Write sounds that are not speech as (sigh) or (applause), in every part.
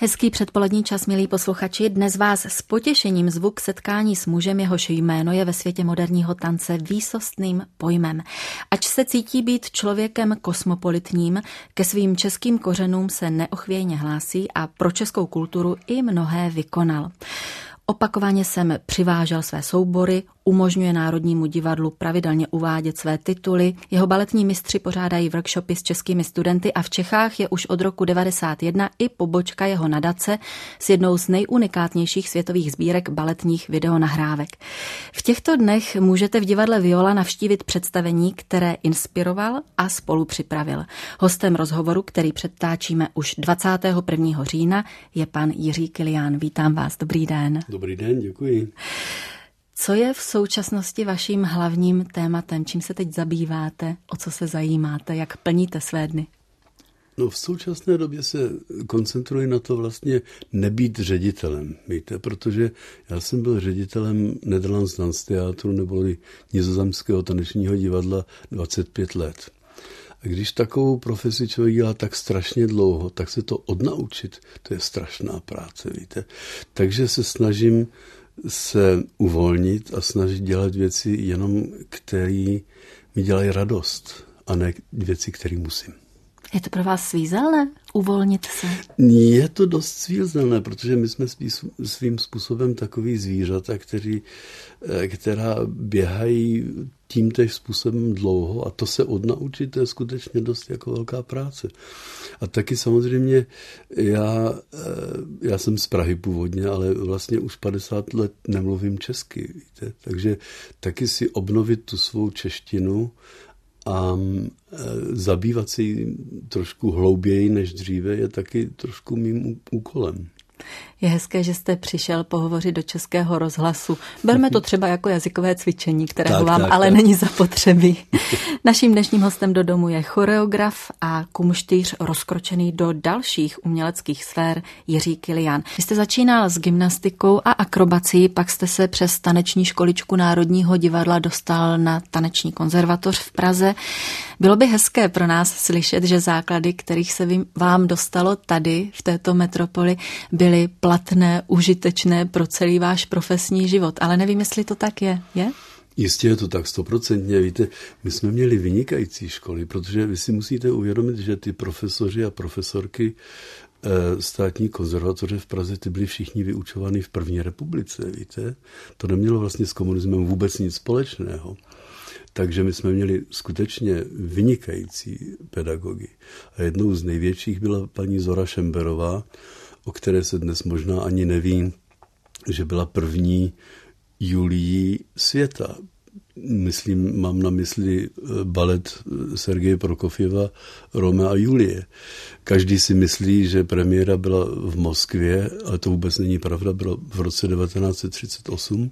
Hezký předpolední čas, milí posluchači. Dnes vás s potěšením zvuk setkání s mužem, jehož jméno je ve světě moderního tance výsostným pojmem. Ač se cítí být člověkem kosmopolitním, ke svým českým kořenům se neochvějně hlásí a pro českou kulturu i mnohé vykonal. Opakovaně jsem přivážel své soubory, umožňuje Národnímu divadlu pravidelně uvádět své tituly. Jeho baletní mistři pořádají workshopy s českými studenty a v Čechách je už od roku 91 i pobočka jeho nadace s jednou z nejunikátnějších světových sbírek baletních videonahrávek. V těchto dnech můžete v divadle Viola navštívit představení, které inspiroval a spolu připravil. Hostem rozhovoru, který předtáčíme už 21. října, je pan Jiří Kilián. Vítám vás, dobrý den. Dobrý den, děkuji. Co je v současnosti vaším hlavním tématem? Čím se teď zabýváte? O co se zajímáte? Jak plníte své dny? No v současné době se koncentruji na to vlastně nebýt ředitelem, víte, protože já jsem byl ředitelem Netherlands Dance Theatru nebo nizozemského tanečního divadla 25 let. A když takovou profesi člověk dělá tak strašně dlouho, tak se to odnaučit, to je strašná práce, víte. Takže se snažím se uvolnit a snažit dělat věci jenom, které mi dělají radost a ne věci, které musím. Je to pro vás svízelné uvolnit se? Je to dost svízelné, protože my jsme svým způsobem takový zvířata, který, eh, která běhají tím tež způsobem dlouho a to se odnaučit je skutečně dost jako velká práce. A taky samozřejmě já, eh, já jsem z Prahy původně, ale vlastně už 50 let nemluvím česky, víte? takže taky si obnovit tu svou češtinu a e, zabývat si trošku hlouběji než dříve je taky trošku mým úkolem. Je hezké, že jste přišel pohovořit do Českého rozhlasu. Berme to třeba jako jazykové cvičení, kterého tak, vám tak, ale tak. není zapotřebí. (laughs) Naším dnešním hostem do domu je choreograf a kumštýř rozkročený do dalších uměleckých sfér Jiří Kilian. Vy jste začínal s gymnastikou a akrobací, pak jste se přes taneční školičku Národního divadla dostal na taneční konzervatoř v Praze. Bylo by hezké pro nás slyšet, že základy, kterých se vám dostalo tady v této metropoli, byly platné, užitečné pro celý váš profesní život. Ale nevím, jestli to tak je. Je? Jistě je to tak, stoprocentně. Víte, my jsme měli vynikající školy, protože vy si musíte uvědomit, že ty profesoři a profesorky eh, státní konzervatoře v Praze, ty byli všichni vyučovány v první republice, víte. To nemělo vlastně s komunismem vůbec nic společného. Takže my jsme měli skutečně vynikající pedagogy. A jednou z největších byla paní Zora Šemberová, o které se dnes možná ani neví, že byla první Julií světa. Myslím, mám na mysli eh, balet eh, Sergeje Prokofjeva Rome a Julie. Každý si myslí, že premiéra byla v Moskvě, ale to vůbec není pravda, byla v roce 1938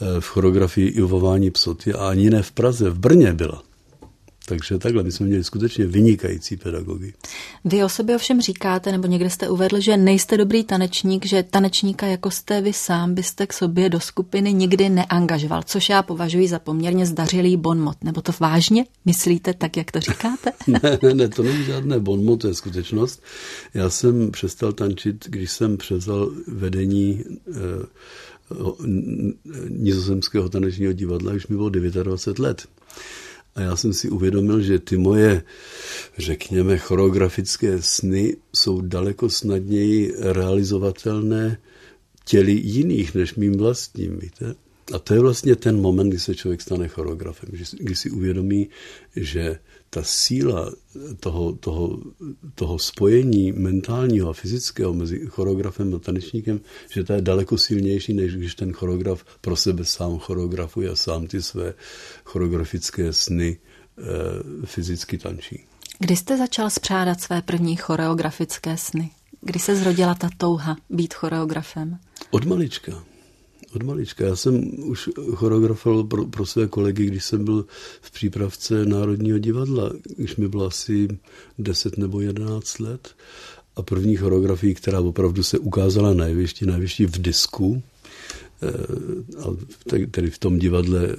eh, v choreografii Ivování psoty a ani ne v Praze, v Brně byla. Takže takhle, my jsme měli skutečně vynikající pedagogy. Vy o sobě ovšem říkáte, nebo někde jste uvedl, že nejste dobrý tanečník, že tanečníka jako jste vy sám byste k sobě do skupiny nikdy neangažoval, což já považuji za poměrně zdařilý bonmot. Nebo to vážně myslíte tak, jak to říkáte? (laughs) ne, ne, ne, to není žádné bonmot, to je skutečnost. Já jsem přestal tančit, když jsem převzal vedení eh, nizozemského tanečního divadla, už mi bylo 29 let. A já jsem si uvědomil, že ty moje, řekněme, choreografické sny jsou daleko snadněji realizovatelné těli jiných než mým vlastním, víte? A to je vlastně ten moment, kdy se člověk stane choreografem, kdy si uvědomí, že ta síla toho, toho, toho spojení mentálního a fyzického mezi choreografem a tanečníkem, že to je daleko silnější, než když ten choreograf pro sebe sám choreografuje a sám ty své choreografické sny e, fyzicky tančí. Kdy jste začal spřádat své první choreografické sny? Kdy se zrodila ta touha být choreografem? Od malička od malička. Já jsem už choreografoval pro, pro své kolegy, když jsem byl v přípravce Národního divadla, když mi bylo asi 10 nebo 11 let. A první choreografii, která opravdu se ukázala na jevišti, na jevišti v disku, eh, tedy v tom divadle eh,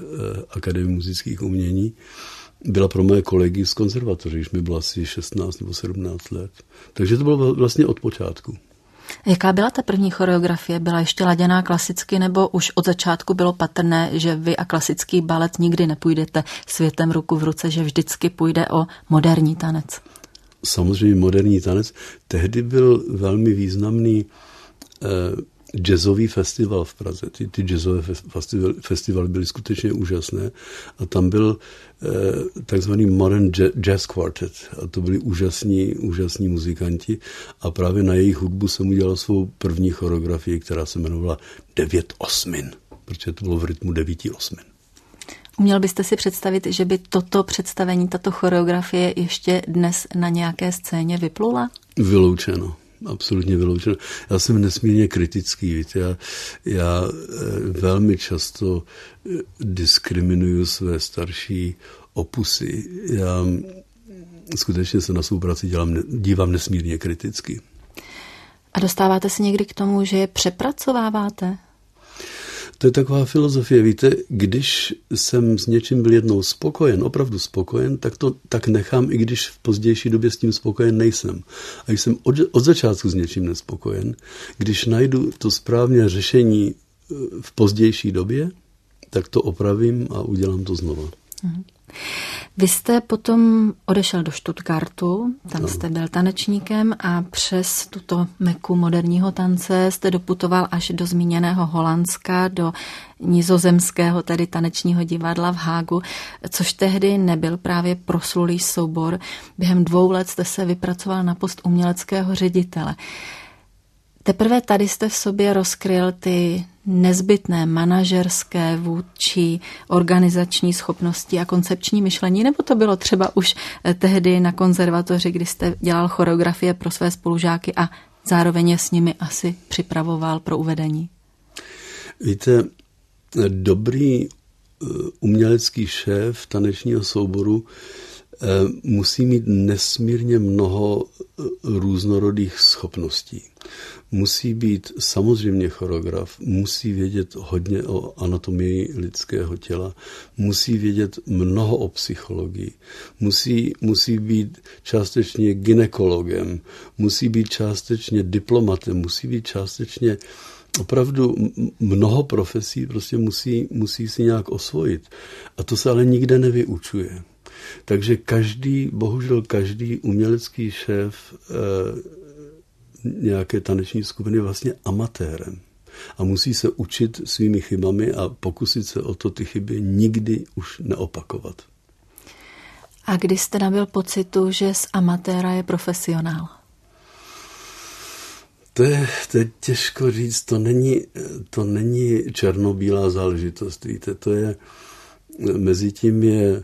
Akademie muzických umění, byla pro moje kolegy z konzervatoře, když mi bylo asi 16 nebo 17 let. Takže to bylo vlastně od počátku. Jaká byla ta první choreografie? Byla ještě laděná klasicky nebo už od začátku bylo patrné, že vy a klasický balet nikdy nepůjdete světem ruku v ruce, že vždycky půjde o moderní tanec? Samozřejmě moderní tanec. Tehdy byl velmi významný eh, jazzový festival v Praze. Ty, ty jazzové festival, festivaly byly skutečně úžasné a tam byl eh, takzvaný Modern Jazz Quartet a to byli úžasní, úžasní muzikanti a právě na jejich hudbu jsem udělal svou první choreografii, která se jmenovala Devět osmin, protože to bylo v rytmu devíti osmin. Uměl byste si představit, že by toto představení, tato choreografie ještě dnes na nějaké scéně vyplula? Vyloučeno absolutně vyloučeno. Já jsem nesmírně kritický, víte, já, já eh, velmi často eh, diskriminuju své starší opusy. Já skutečně se na svou práci dělám, dívám nesmírně kriticky. A dostáváte se někdy k tomu, že je přepracováváte? To je taková filozofie, víte, když jsem s něčím byl jednou spokojen, opravdu spokojen, tak to tak nechám, i když v pozdější době s tím spokojen nejsem. A když jsem od, od začátku s něčím nespokojen, když najdu to správné řešení eh, v pozdější době, tak to opravím a udělám to znova. Mm-hmm. Vy jste potom odešel do Stuttgartu, tam no. jste byl tanečníkem a přes tuto meku moderního tance jste doputoval až do zmíněného Holandska, do nizozemského, tedy tanečního divadla v Hágu, což tehdy nebyl právě proslulý soubor. Během dvou let jste se vypracoval na post uměleckého ředitele. Teprve tady jste v sobě rozkryl ty nezbytné manažerské, vůdčí, organizační schopnosti a koncepční myšlení, nebo to bylo třeba už eh, tehdy na konzervatoři, kdy jste dělal choreografie pro své spolužáky a zároveň s nimi asi připravoval pro uvedení? Víte, dobrý eh, umělecký šéf tanečního souboru musí mít nesmírně mnoho různorodých schopností musí být samozřejmě choreograf, musí vědět hodně o anatomii lidského těla, musí vědět mnoho o psychologii, musí, musí být částečně ginekologem, musí být částečně diplomatem, musí být částečně opravdu mnoho profesí prostě musí, musí si nějak osvojit. A to se ale nikde nevyučuje. Takže každý, bohužel každý umělecký šéf eh, nějaké taneční skupiny vlastně amatérem. A musí se učit svými chybami a pokusit se o to ty chyby nikdy už neopakovat. A kdy jste nabil pocitu, že z amatéra je profesionál? To je, to je těžko říct, to není, to není černobílá záležitost, víte, to je, mezi tím je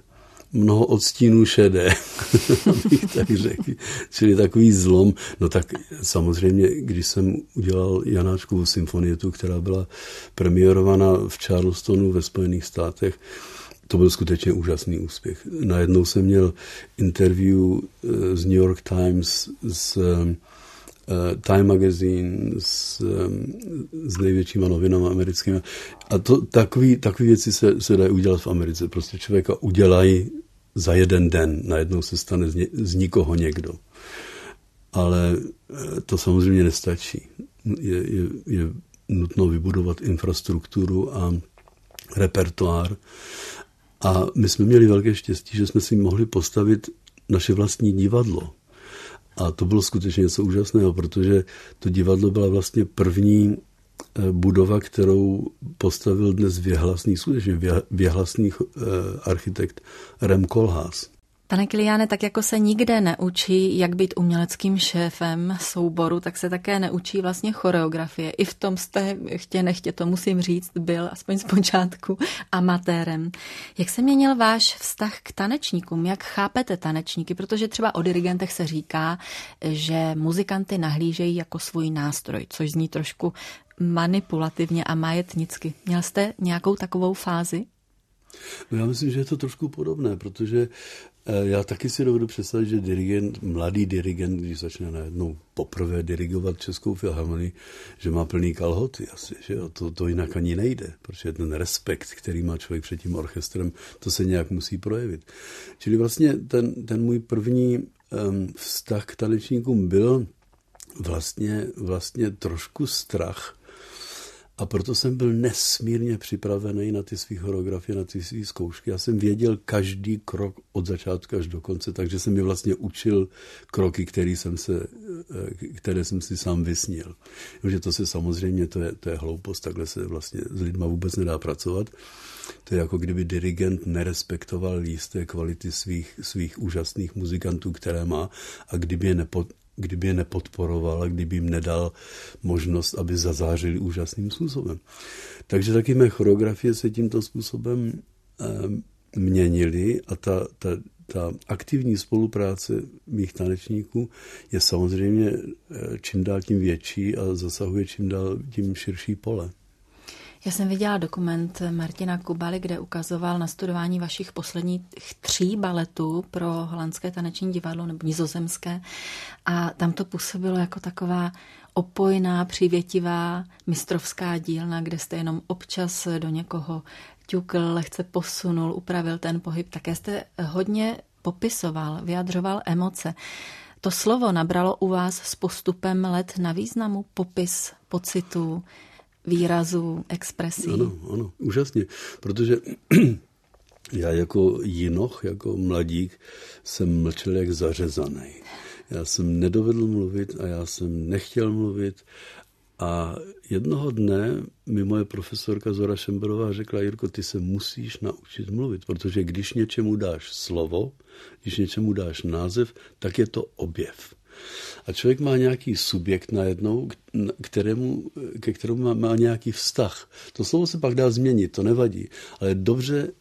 mnoho odstínů šedé, (laughs) abych tak řekl. Čili takový zlom. No tak samozřejmě, když jsem udělal Janáčkovu symfonietu, která byla premiérovaná v Charlestonu ve Spojených státech, to byl skutečně úžasný úspěch. Najednou jsem měl interview eh, z New York Times s Time Magazine s, s největšíma novinami americkými. A to, takový, takový věci se, se dají udělat v Americe. Prostě člověka udělají za jeden den. Najednou se stane z, ně, z nikoho někdo. Ale eh, to samozřejmě nestačí. Je, je, je nutno vybudovat infrastrukturu a repertoár. A my jsme měli velké štěstí, že jsme si mohli postavit naše vlastní divadlo. A to bylo skutečně něco úžasného, protože to divadlo byla vlastně první Eh, budova, kterou postavil dnes věhlasný, skutečně věhlasný eh, architekt Rem Koolhaas. Pane Kiliane, tak jako se nikde neučí, jak být uměleckým šéfem souboru, tak se také neučí vlastně choreografie. I v tom jste, chtě nechtě, to musím říct, byl aspoň z počátku amatérem. Jak se měnil váš vztah k tanečníkům? Jak chápete tanečníky? Protože třeba o dirigentech se říká, že muzikanty nahlížejí jako svůj nástroj, což zní trošku manipulativně a majetnicky. Měl jste nějakou takovou fázi? No já myslím, že je to trošku podobné, protože já taky si dovedu představit, že dirigent, mladý dirigent, když začne najednou poprvé dirigovat Českou filharmonii, že má plný kalhoty asi, že jo? To, to jinak ani nejde, protože ten respekt, který má člověk před tím orchestrem, to se nějak musí projevit. Čili vlastně ten, ten můj první um, vztah k tanečníkům byl vlastně, vlastně trošku strach, a proto jsem byl nesmírně připravený na ty své choreografie, na ty své zkoušky. Já jsem věděl každý krok od začátku až do konce, takže jsem mi vlastně učil kroky, které jsem, se, eh, které jsem si sám vysnil. Takže to se samozřejmě, to je, to je hloupost, takhle se vlastně s lidma vůbec nedá pracovat. To je jako kdyby dirigent nerespektoval jisté kvality svých, svých úžasných muzikantů, které má a kdyby je nepo, kdyby je nepodporoval a kdyby jim nedal možnost, aby zazářili úžasným způsobem. Takže taky mé choreografie se tímto způsobem e, měnily a ta, ta, ta aktivní spolupráce mých tanečníků je samozřejmě eh, čím dál tím větší a zasahuje čím dál tím širší pole. Já jsem viděla dokument Martina Kubaly, kde ukazoval na studování vašich posledních tří baletů pro holandské taneční divadlo nebo nizozemské a tam to působilo jako taková opojná, přivětivá mistrovská dílna, kde jste jenom občas do někoho ťukl, lehce posunul, upravil ten pohyb. Také jste hodně popisoval, vyjadřoval emoce. To slovo nabralo u vás s postupem let na významu popis pocitů, výrazů, expresí. Ano, ano, úžasně, protože (clears throat) já jako jinoch, jako mladík, jsem mlčel jak zařezaný. Já jsem nedovedl mluvit a já jsem nechtěl mluvit a jednoho dne mi moje profesorka Zora Šemberová řekla, Jirko, ty se musíš naučit mluvit, protože když něčemu dáš slovo, když něčemu dáš název, tak je to objev. A člověk má nějaký subjekt najednou, kterému, ke kterému má, má nějaký vztah. To slovo se pak dá změnit, to nevadí, ale dobře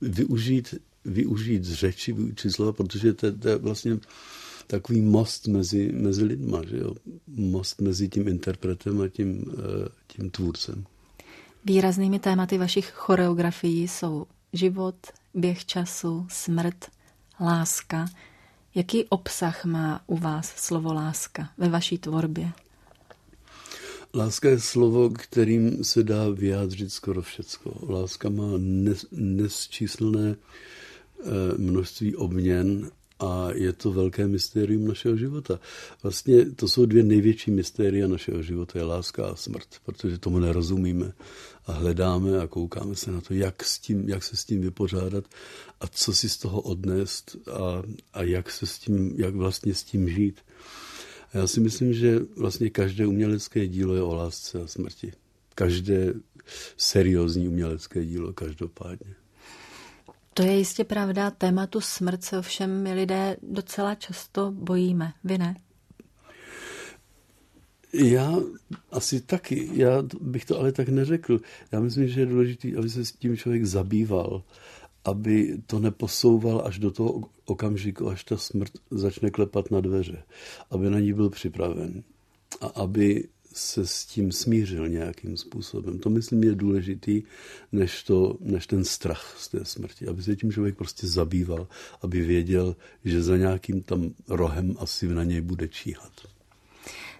využít, využít řeči, využít slova, protože to, to je vlastně takový most mezi, mezi lidma, že jo? most mezi tím interpretem a tím, eh, tím tvůrcem. Výraznými tématy vašich choreografií jsou život, běh času, smrt, láska, Jaký obsah má u vás slovo láska ve vaší tvorbě? Láska je slovo, kterým se dá vyjádřit skoro všecko. Láska má nes, nesčíslné eh, množství obměn a je to velké mystérium našeho života. Vlastně to jsou dvě největší mystéria našeho života, je láska a smrt, protože tomu nerozumíme a hledáme a koukáme se na to, jak, s tím, jak se s tím vypořádat a co si z toho odnést a, a jak, se s tím, jak vlastně s tím žít. A já si myslím, že vlastně každé umělecké dílo je o lásce a smrti. Každé seriózní umělecké dílo každopádně. To je jistě pravda. Tématu smrt se ovšem my lidé docela často bojíme. Vy ne? Já asi taky. Já bych to ale tak neřekl. Já myslím, že je důležité, aby se s tím člověk zabýval, aby to neposouval až do toho okamžiku, až ta smrt začne klepat na dveře. Aby na ní byl připraven. A aby se s tím smířil nějakým způsobem. To myslím je důležitý, než, to, než ten strach z té smrti. Aby se tím člověk prostě zabýval, aby věděl, že za nějakým tam rohem asi na něj bude číhat.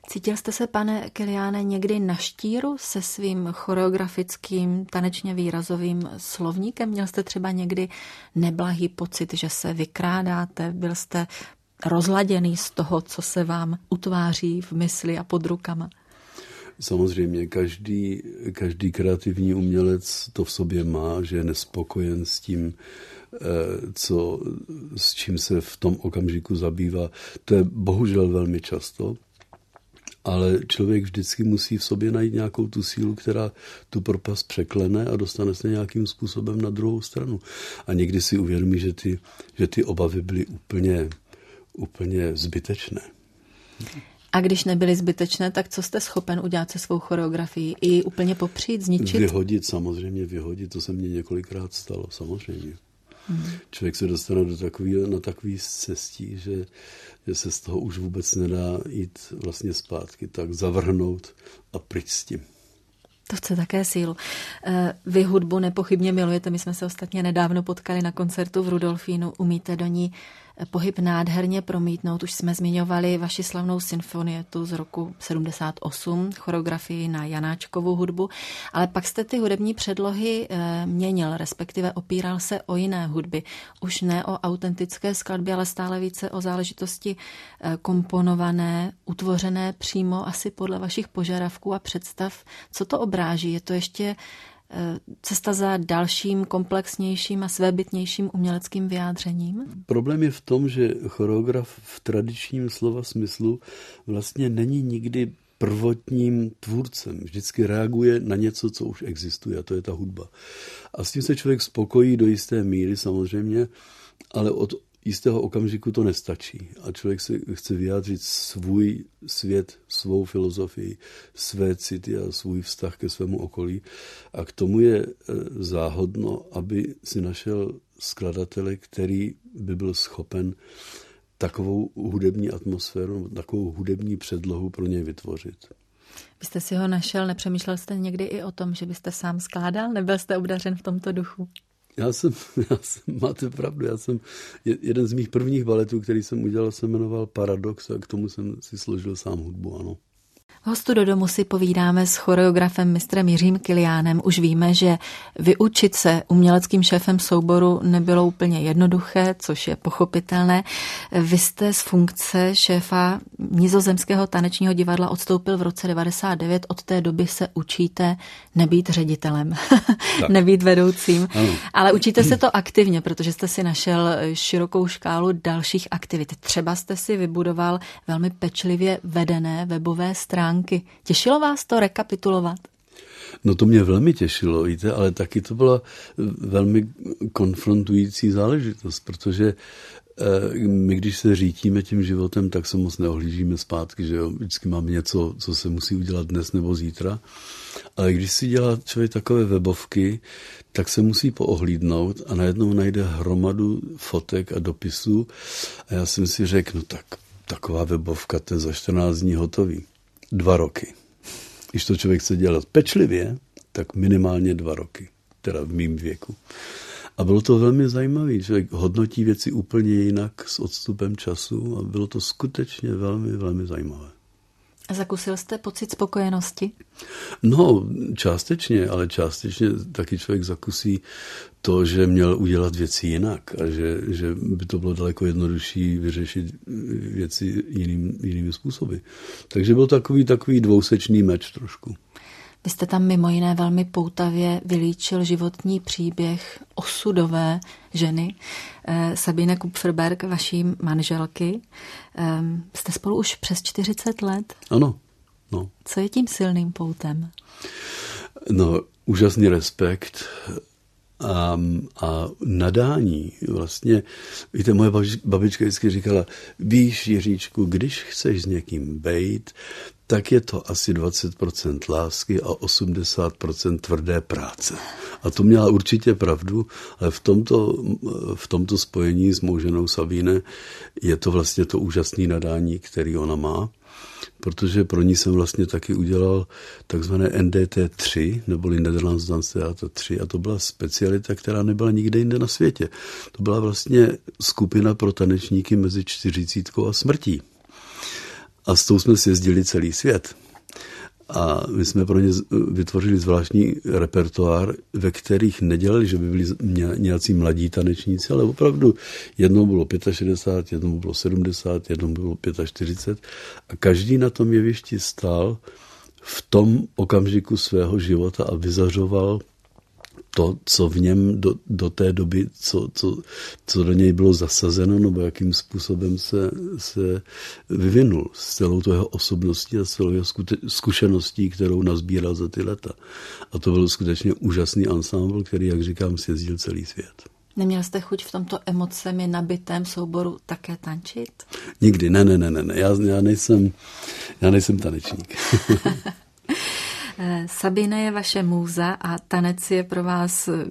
Cítil jste se, pane Kiliáne, někdy na štíru se svým choreografickým, tanečně výrazovým slovníkem? Měl jste třeba někdy neblahý pocit, že se vykrádáte? Byl jste rozladěný z toho, co se vám utváří v mysli a pod rukama? Samozřejmě každý, každý kreativní umělec to v sobě má, že je nespokojen s tím, eh, co, s čím se v tom okamžiku zabývá. To je bohužel velmi často, ale člověk vždycky musí v sobě najít nějakou tu sílu, která tu propast překlene a dostane se nějakým způsobem na druhou stranu. A někdy si uvědomí, že ty, že ty obavy byly úplně, úplně zbytečné. A když nebyly zbytečné, tak co jste schopen udělat se svou choreografií? I úplně popřít, zničit? Vyhodit, samozřejmě vyhodit, to se mně několikrát stalo, samozřejmě. Hmm. Člověk se dostane do takový, na takový cestí, že, že se z toho už vůbec nedá jít vlastně zpátky, tak zavrhnout a pryč s tím. To chce také sílu. Eh, vy hudbu nepochybně milujete, my jsme se ostatně nedávno potkali na koncertu v Rudolfínu. Umíte do ní pohyb nádherně promítnout. Už jsme zmiňovali vaši slavnou symfonietu z roku 78, choreografii na Janáčkovou hudbu, ale pak jste ty hudební předlohy eh, měnil, respektive opíral se o jiné hudby. Už ne o autentické skladby, ale stále více o záležitosti eh, komponované, utvořené přímo asi podle vašich požadavků a představ. Co to obráží? Je to ještě cesta za dalším komplexnějším a svébytnějším uměleckým vyjádřením? Problém je v tom, že choreograf v tradičním slova smyslu vlastně není nikdy prvotním tvůrcem. Vždycky reaguje na něco, co už existuje, a to je ta hudba. A s tím se člověk spokojí do jisté míry samozřejmě, ale od jistého okamžiku to nestačí a člověk se chce vyjádřit svůj svět, svou filozofii, své city a svůj vztah ke svému okolí. A k tomu je e, záhodno, aby si našel skladatele, který by byl schopen takovou hudební atmosféru, takovou hudební předlohu pro něj vytvořit. Vy jste si ho našel, nepřemýšlel jste někdy i o tom, že byste sám skládal? Nebyl jste obdařen v tomto duchu? Já jsem, (laughs) já jsem, máte pravdu, já jsem, jeden z mých prvních baletů, který jsem udělal, se jmenoval Paradox a k tomu jsem si složil sám hudbu, ano. Hostu do domu si povídáme s choreografem mistrem Jiřím Kiliánem. Už víme, že vyučit se uměleckým šéfem souboru nebylo úplně jednoduché, což je pochopitelné. Vy jste z funkce šéfa nizozemského tanečního divadla odstoupil v roce 99. Od té doby se učíte nebýt ředitelem, (laughs) nebýt vedoucím, ano. ale učíte se to aktivně, protože jste si našel širokou škálu dalších aktivit. Třeba jste si vybudoval velmi pečlivě vedené webové stránky stránky. Těšilo vás to rekapitulovat? No to mě velmi těšilo, víte, ale taky to byla velmi konfrontující záležitost, protože eh, my, když se řítíme tím životem, tak se moc neohlížíme zpátky, že jo? Vždycky máme něco, co se musí udělat dnes nebo zítra. Ale když si dělá člověk takové webovky, tak se musí poohlídnout a najednou najde hromadu fotek a dopisů a já jsem si řekl, no tak taková webovka, to je za 14 dní hotový dva roky. Když to člověk chce dělat pečlivě, tak minimálně dva roky, teda v mým věku. A bylo to velmi zajímavé. Člověk hodnotí věci úplně jinak s odstupem času a bylo to skutečně velmi, velmi zajímavé. Zakusil jste pocit spokojenosti? No, částečně, ale částečně taky člověk zakusí to, že měl udělat věci jinak a že, že by to bylo daleko jednodušší vyřešit věci jiným, jinými způsoby. Takže byl takový, takový dvousečný meč trošku. Vy jste tam mimo jiné velmi poutavě vylíčil životní příběh osudové ženy, eh, Sabine Kupferberg, vaší manželky. Ehm, jste spolu už přes 40 let? Ano. No. Co je tím silným poutem? No, úžasný respekt a, a nadání. Vlastně, víte, moje babička vždycky říkala, víš, Jiříčku, když chceš s někým bejt, tak je to asi 20% lásky a 80% tvrdé práce. A to měla určitě pravdu, ale v tomto, v tomto spojení s mou ženou Sabine je to vlastně to úžasné nadání, který ona má, protože pro ní jsem vlastně taky udělal takzvané NDT3, neboli Netherlands Dance Theater 3, a to byla specialita, která nebyla nikde jinde na světě. To byla vlastně skupina pro tanečníky mezi čtyřicítkou a smrtí. A s tou jsme si jezdili celý svět. A my jsme pro ně vytvořili zvláštní repertoár, ve kterých nedělali, že by byli nějací mladí tanečníci, ale opravdu jednou bylo 65, jednou bylo 70, jednou bylo 45 a každý na tom jevišti stál v tom okamžiku svého života a vyzařoval to, co v něm do, do té doby, co, co, co do něj bylo zasazeno, nebo jakým způsobem se, se vyvinul s celou to jeho osobností a celou jeho zkušeností, kterou nazbíral za ty leta. A to byl skutečně úžasný ansámbl, který, jak říkám, sjezdil celý svět. Neměl jste chuť v tomto emocemi nabitém souboru také tančit? Nikdy, ne, ne, ne, ne. Já, já, nejsem, já nejsem tanečník. (laughs) Eh, Sabine je vaše můza a tanec je pro vás eh,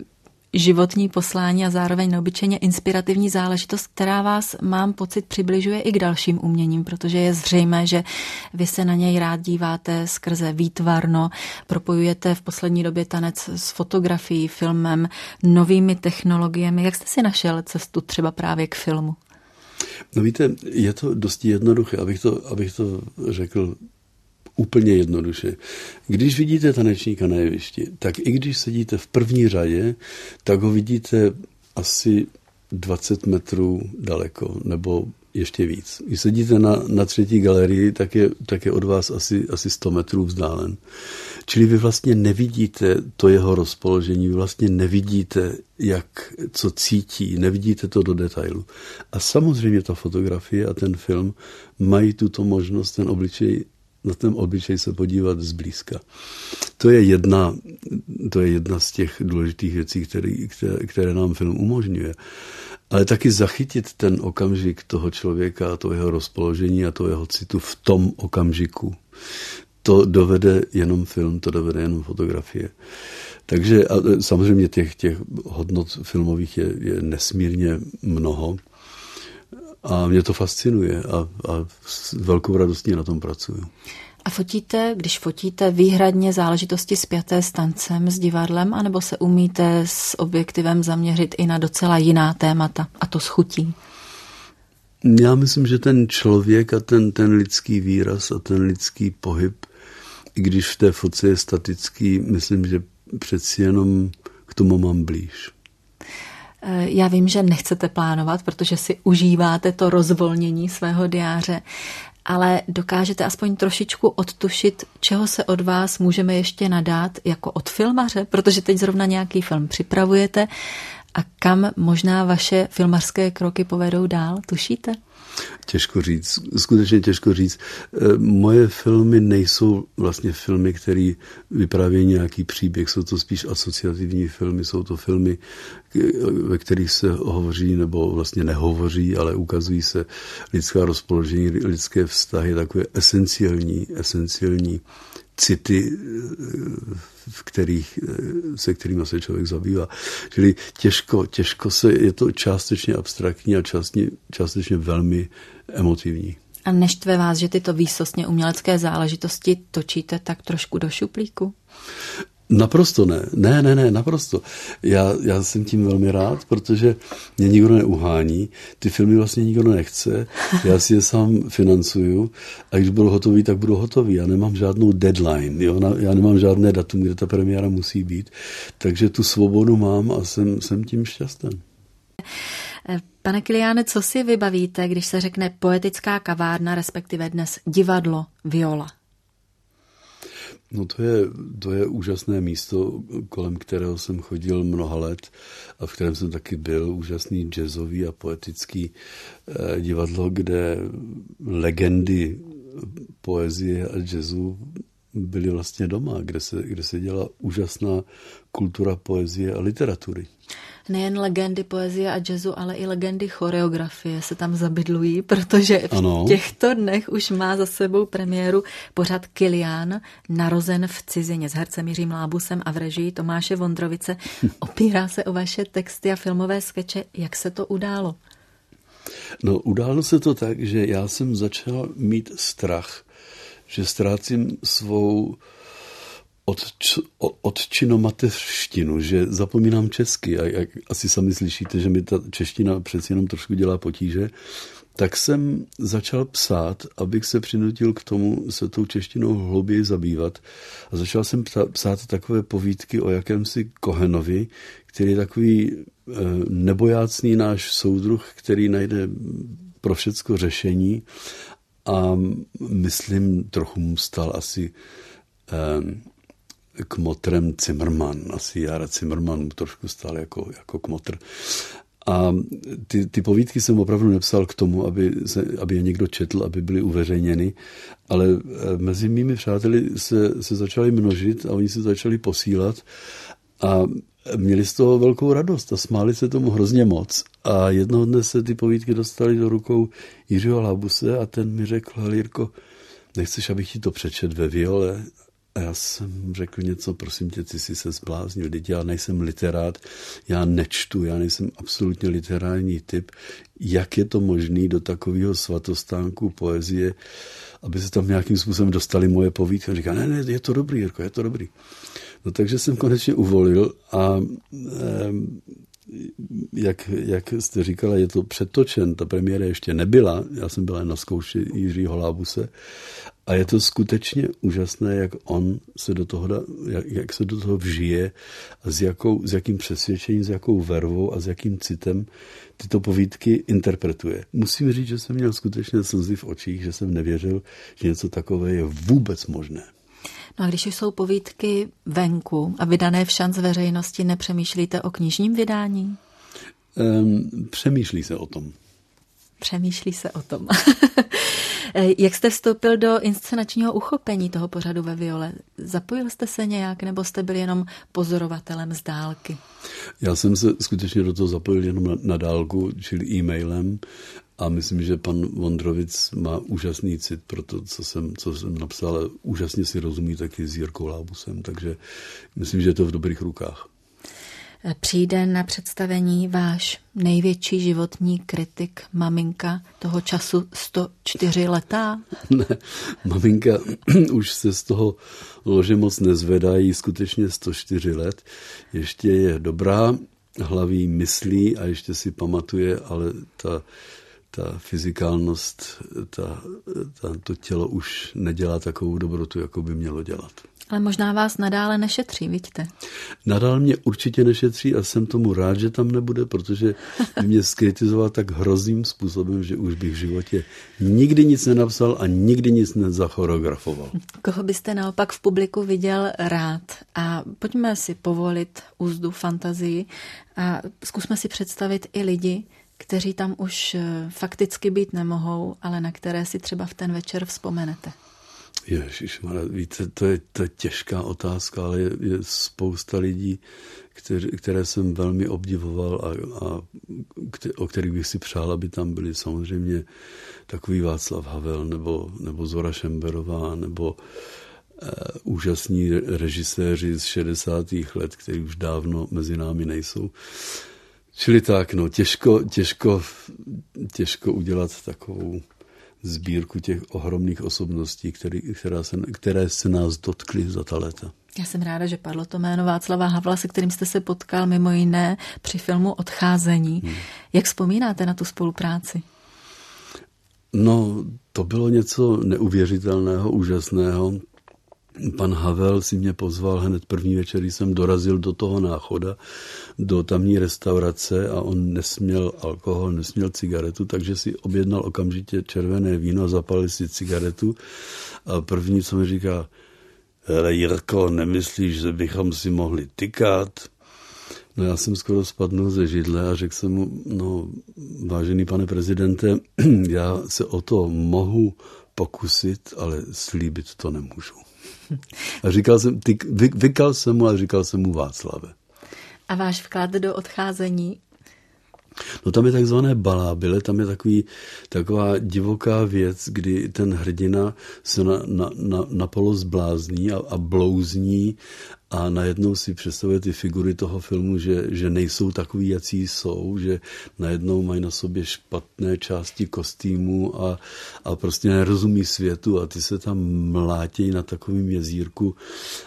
životní poslání a zároveň neobyčejně inspirativní záležitost, která vás, mám pocit, přibližuje i k dalším uměním, protože je zřejmé, že vy se na něj rád díváte skrze výtvarno, propojujete v poslední době tanec s fotografií, filmem, novými technologiemi. Jak jste si našel cestu třeba právě k filmu? No víte, je to dosti jednoduché, abych to, abych to řekl úplně jednoduše. Když vidíte tanečníka na jevišti, tak i když sedíte v první řadě, tak ho vidíte asi 20 metrů daleko, nebo ještě víc. Když sedíte na, na třetí galerii, tak je, tak je od vás asi, asi 100 metrů vzdálen. Čili vy vlastně nevidíte to jeho rozpoložení, vy vlastně nevidíte, jak, co cítí, nevidíte to do detailu. A samozřejmě ta fotografie a ten film mají tuto možnost ten obličej na ten obličej se podívat zblízka. To je jedna, to je jedna z těch důležitých věcí, které, které, které nám film umožňuje. Ale taky zachytit ten okamžik toho člověka to jeho rozpoložení a to jeho citu v tom okamžiku. To dovede jenom film, to dovede jenom fotografie. Takže a samozřejmě těch, těch hodnot filmových je, je nesmírně mnoho. A mě to fascinuje a, a s velkou radostí na tom pracuju. A fotíte, když fotíte výhradně záležitosti spjaté s tancem, s divadlem, anebo se umíte s objektivem zaměřit i na docela jiná témata, a to s chutí? Já myslím, že ten člověk a ten, ten lidský výraz a ten lidský pohyb, i když v té foce je statický, myslím, že přeci jenom k tomu mám blíž. Eh, já vím, že nechcete plánovat, protože si užíváte to rozvolnění svého diáře, ale dokážete aspoň trošičku odtušit, čeho se od vás můžeme ještě nadát jako od filmaře, protože teď zrovna nějaký film připravujete a kam možná vaše filmařské kroky povedou dál, tušíte? Těžko říct, skutečně těžko říct. Eh, moje filmy nejsou vlastně filmy, které vyprávějí nějaký příběh, jsou to spíš asociativní filmy, jsou to filmy, ve kterých se hovoří nebo vlastně nehovoří, ale ukazují se lidská rozpoložení, lidské vztahy, takové esenciální, esenciální city, v kterých, se kterými se člověk zabývá. Čili těžko, těžko se, je to částečně abstraktní a částečně, částečně velmi emotivní. A neštve vás, že tyto výsostně umělecké záležitosti točíte tak trošku do šuplíku? Naprosto ne. Ne, ne, ne, naprosto. Já, já jsem tím velmi rád, protože mě nikdo neuhání, ty filmy vlastně nikdo nechce, já si je sám financuju a když budu hotový, tak budu hotový. Já nemám žádnou deadline, jo? já nemám žádné datum, kde ta premiéra musí být, takže tu svobodu mám a jsem, jsem tím šťastný. Pane Kiliáne, co si vybavíte, když se řekne poetická kavárna, respektive dnes divadlo Viola? No to je, to je úžasné místo, kolem kterého jsem chodil mnoha let a v kterém jsem taky byl. Úžasný jazzový a poetický eh, divadlo, kde legendy poezie a jazzu byly vlastně doma, kde se, kde se dělá úžasná kultura poezie a literatury nejen legendy poezie a jazzu, ale i legendy choreografie se tam zabydlují, protože v ano. těchto dnech už má za sebou premiéru pořad Kilián, narozen v cizině s hercem Jiřím Lábusem a v režii Tomáše Vondrovice. (laughs) Opírá se o vaše texty a filmové skeče. Jak se to událo? No, událo se to tak, že já jsem začal mít strach, že ztrácím svou od, odčino mateřštinu, že zapomínám česky a jak asi sami slyšíte, že mi ta čeština přeci jenom trošku dělá potíže, tak jsem začal psát, abych se přinutil k tomu se tou češtinou hlouběji zabývat. A začal jsem psát takové povídky o jakémsi Kohenovi, který je takový e, nebojácný náš soudruh, který najde pro všecko řešení a myslím, trochu mu stal asi e, kmotrem Zimmermann. Asi Jara Zimmermann trošku stál jako, jako kmotr. A ty, ty povídky jsem opravdu nepsal k tomu, aby, se, aby je někdo četl, aby byly uveřejněny, ale eh, mezi mými přáteli se, se začaly množit a oni se začali posílat a měli z toho velkou radost a smáli se tomu hrozně moc. A jednoho dne se ty povídky dostaly do rukou Jiřího Labuse a ten mi řekl, Jirko, nechceš, abych ti to přečet ve viole? A já jsem řekl něco, prosím tě, ty jsi se zbláznil, teď já nejsem literát, já nečtu, já nejsem absolutně literární typ. Jak je to možné do takového svatostánku poezie, aby se tam nějakým způsobem dostali moje povídky? A říká, ne, ne, je to dobrý, Jirko, je to dobrý. No takže jsem konečně uvolil a e, jak, jak jste říkala, je to přetočen, ta premiéra ještě nebyla, já jsem byla na zkoušce Jiřího Lábuse a je to skutečně úžasné, jak on se do toho, jak, jak se do toho vžije a s, jakou, s jakým přesvědčením, s jakou vervou a s jakým citem tyto povídky interpretuje. Musím říct, že jsem měl skutečně slzy v očích, že jsem nevěřil, že něco takové je vůbec možné. No a když jsou povídky venku a vydané v šanc veřejnosti, nepřemýšlíte o knižním vydání? Um, přemýšlí se o tom. Přemýšlí se o tom. (laughs) Jak jste vstoupil do inscenačního uchopení toho pořadu ve Viole? Zapojil jste se nějak nebo jste byl jenom pozorovatelem z dálky? Já jsem se skutečně do toho zapojil jenom na, na dálku, čili e-mailem a myslím, že pan Vondrovic má úžasný cit pro to, co jsem, co jsem napsal, úžasně si rozumí taky s Jirkou Lábusem, takže myslím, že je to v dobrých rukách. Přijde na představení váš největší životní kritik, maminka toho času 104 letá? Ne, maminka (clears throat) už se z toho lože moc nezvedá, jí skutečně 104 let. Ještě je dobrá, hlaví myslí a ještě si pamatuje, ale ta ta fyzikálnost, ta, ta, to tělo už nedělá takovou dobrotu, jako by mělo dělat. Ale možná vás nadále nešetří, vidíte? Nadále mě určitě nešetří a jsem tomu rád, že tam nebude, protože mě skritizoval tak hrozným způsobem, že už bych v životě nikdy nic nenapsal a nikdy nic nezachoreografoval. Koho byste naopak v publiku viděl rád? A pojďme si povolit úzdu fantazii a zkusme si představit i lidi, kteří tam už eh, fakticky být nemohou, ale na které si třeba v ten večer vzpomenete? Ježišmarja, víte, to je, to je těžká otázka, ale je, je spousta lidí, které, které jsem velmi obdivoval a, a o kterých bych si přál, aby tam byli samozřejmě takový Václav Havel nebo, nebo Zora Šemberová nebo uh, úžasní režiséři z 60. let, kteří už dávno mezi námi nejsou. Čili tak, no, těžko, těžko, těžko udělat takovou sbírku těch ohromných osobností, který, která se, které se nás dotkly za ta léta. Já jsem ráda, že padlo to jméno Václava Havla, se kterým jste se potkal mimo jiné při filmu Odcházení. Hmm. Jak vzpomínáte na tu spolupráci? No, to bylo něco neuvěřitelného, úžasného. Pan Havel si mě pozval hned první večer, jsem dorazil do toho náchoda, do tamní restaurace a on nesměl alkohol, nesměl cigaretu, takže si objednal okamžitě červené víno zapalil si cigaretu. A první, co mi říká, hele Jirko, nemyslíš, že bychom si mohli tykat? No já jsem skoro spadnul ze židle a řekl jsem mu, no vážený pane prezidente, (clears throat) já se o to mohu pokusit, ale slíbit to nemůžu. A říkal jsem, ty, vy, vykal jsem mu a říkal jsem mu Václave. A váš vklad do odcházení? No tam je takzvané balábile, tam je takový, taková divoká věc, kdy ten hrdina se na, na, na, napolo zblázní a, a blouzní a najednou si představuje ty figury toho filmu, že, že nejsou takový, jací jsou, že najednou mají na sobě špatné části kostýmu a, a prostě nerozumí světu a ty se tam mlátějí na takovém jezírku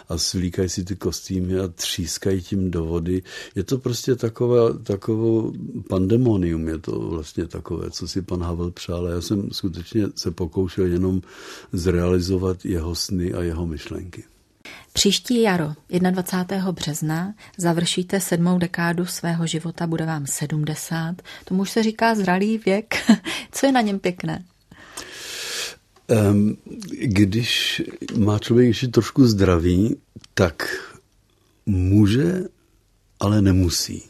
a svlíkají si ty kostýmy a třískají tím do vody. Je to prostě takové, takové pandemonium, je to vlastně takové, co si pan Havel přál. Já jsem skutečně se pokoušel jenom zrealizovat jeho sny a jeho myšlenky. Příští jaro, 21. března, završíte sedmou dekádu svého života, bude vám 70. Tomu už se říká zralý věk. (laughs) Co je na něm pěkné? Um, když má člověk ještě trošku zdraví, tak může, ale nemusí.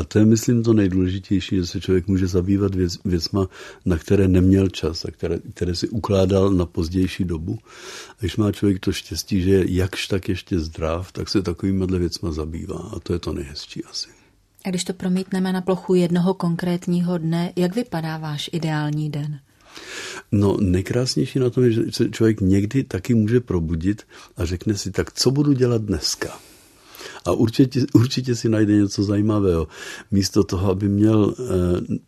A to je, myslím, to nejdůležitější, že se člověk může zabývat věc, věcma, na které neměl čas a které, které si ukládal na pozdější dobu. A když má člověk to štěstí, že je jakž tak ještě zdrav, tak se takovýmhle věcma zabývá. A to je to nejhezčí asi. A když to promítneme na plochu jednoho konkrétního dne, jak vypadá váš ideální den? No, nejkrásnější na tom je, že se člověk někdy taky může probudit a řekne si, tak co budu dělat dneska? A určitě, určitě si najde něco zajímavého. Místo toho, aby měl eh,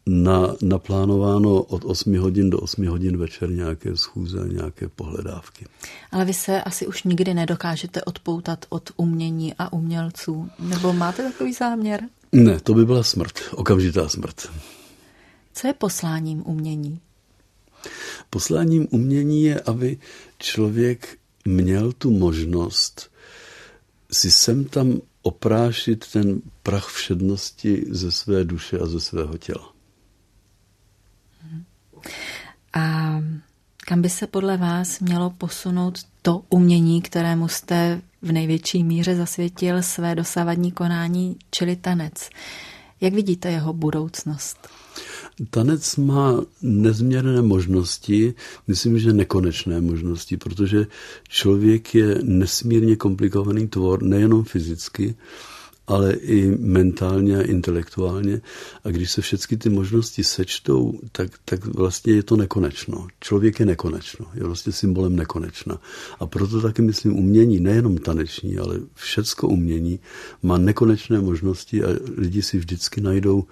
na, naplánováno od 8 hodin do 8 hodin večer nějaké schůze, nějaké pohledávky. Ale vy se asi už nikdy nedokážete odpoutat od umění a umělců. Nebo máte takový záměr? Ne, to by byla smrt, okamžitá smrt. Co je posláním umění? Posláním umění je, aby člověk měl tu možnost si sem tam oprášit ten prach všednosti ze své duše a ze svého těla. A kam by se podle vás mělo posunout to umění, kterému jste v největší míře zasvětil své dosavadní konání, čili tanec? Jak vidíte jeho budoucnost? Tanec má nezměrné možnosti, myslím, že nekonečné možnosti, protože člověk je nesmírně komplikovaný tvor, nejenom fyzicky, ale i mentálně a intelektuálně. A když se všechny ty možnosti sečtou, tak, tak vlastně je to nekonečno. Člověk je nekonečno, je vlastně symbolem nekonečna. A proto taky myslím, umění, nejenom taneční, ale všecko umění má nekonečné možnosti a lidi si vždycky najdou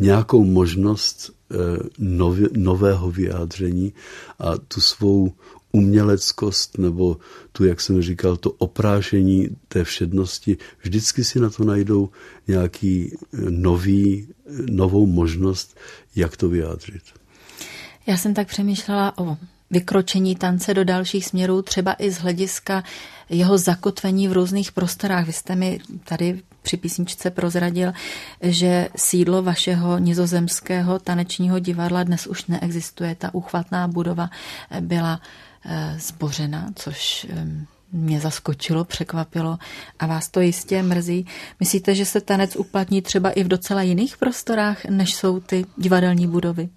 nějakou možnost eh, nově, nového vyjádření a tu svou uměleckost nebo tu, jak jsem říkal, to oprášení té všednosti, vždycky si na to najdou nějaký eh, nový, eh, novou možnost, jak to vyjádřit. Já jsem tak přemýšlela o vykročení tance do dalších směrů, třeba i z hlediska jeho zakotvení v různých prostorách. Vy jste mi tady při písničce prozradil, že sídlo vašeho nizozemského tanečního divadla dnes už neexistuje. Ta uchvatná budova byla eh, zbořena, což mě zaskočilo, překvapilo a vás to jistě mrzí. Myslíte, že se tanec uplatní třeba i v docela jiných prostorách, než jsou ty divadelní budovy?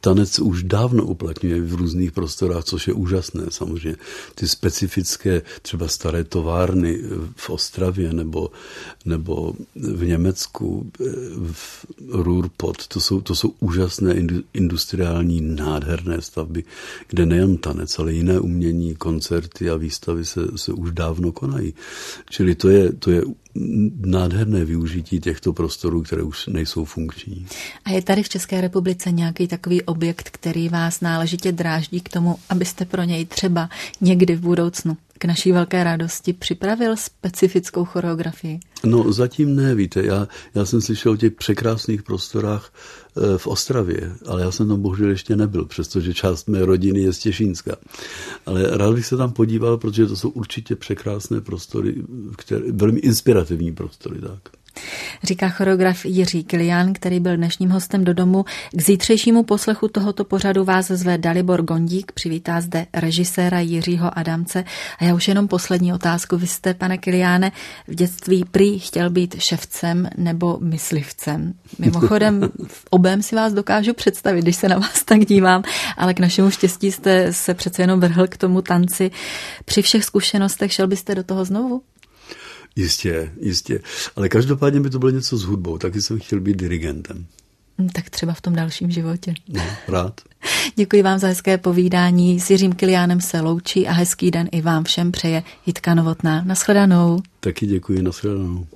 Tanec už dávno uplatňuje v různých prostorách, což je úžasné samozřejmě. Ty specifické třeba staré továrny v Ostravě nebo, nebo v Německu, v Ruhrpott, to jsou, to jsou úžasné industriální nádherné stavby, kde nejen tanec, ale jiné umění, koncerty a výstavy se, se už dávno konají. Čili to je, to je nádherné využití těchto prostorů, které už nejsou funkční. A je tady v České republice nějaký takový objekt, který vás náležitě dráždí k tomu, abyste pro něj třeba někdy v budoucnu k naší velké radosti připravil specifickou choreografii? No zatím ne, víte, já, já jsem slyšel o těch překrásných prostorách e, v Ostravě, ale já jsem tam bohužel ještě nebyl, přestože část mé rodiny je z Těšínska. Ale rád bych se tam podíval, protože to jsou určitě překrásné prostory, které, velmi inspirativní prostory. Tak říká choreograf Jiří Kilian, který byl dnešním hostem do domu. K zítřejšímu poslechu tohoto pořadu vás zve Dalibor Gondík, přivítá zde režiséra Jiřího Adamce. A já už jenom poslední otázku. Vy jste, pane Kiliáne, v dětství prý chtěl být ševcem nebo myslivcem. Mimochodem, (laughs) v obém si vás dokážu představit, když se na vás tak dívám, ale k našemu štěstí jste se přece jenom vrhl k tomu tanci. Při všech zkušenostech šel byste do toho znovu? Jistě, jistě. Ale každopádně by to bylo něco s hudbou, taky jsem chtěl být dirigentem. Hm, tak třeba v tom dalším životě. No, rád. (laughs) Děkuji vám za hezké povídání. S Jiřím Kiliánem se loučí a hezký den i vám všem přeje Jitka Novotná. Naschledanou. Taky děkuji, naschledanou.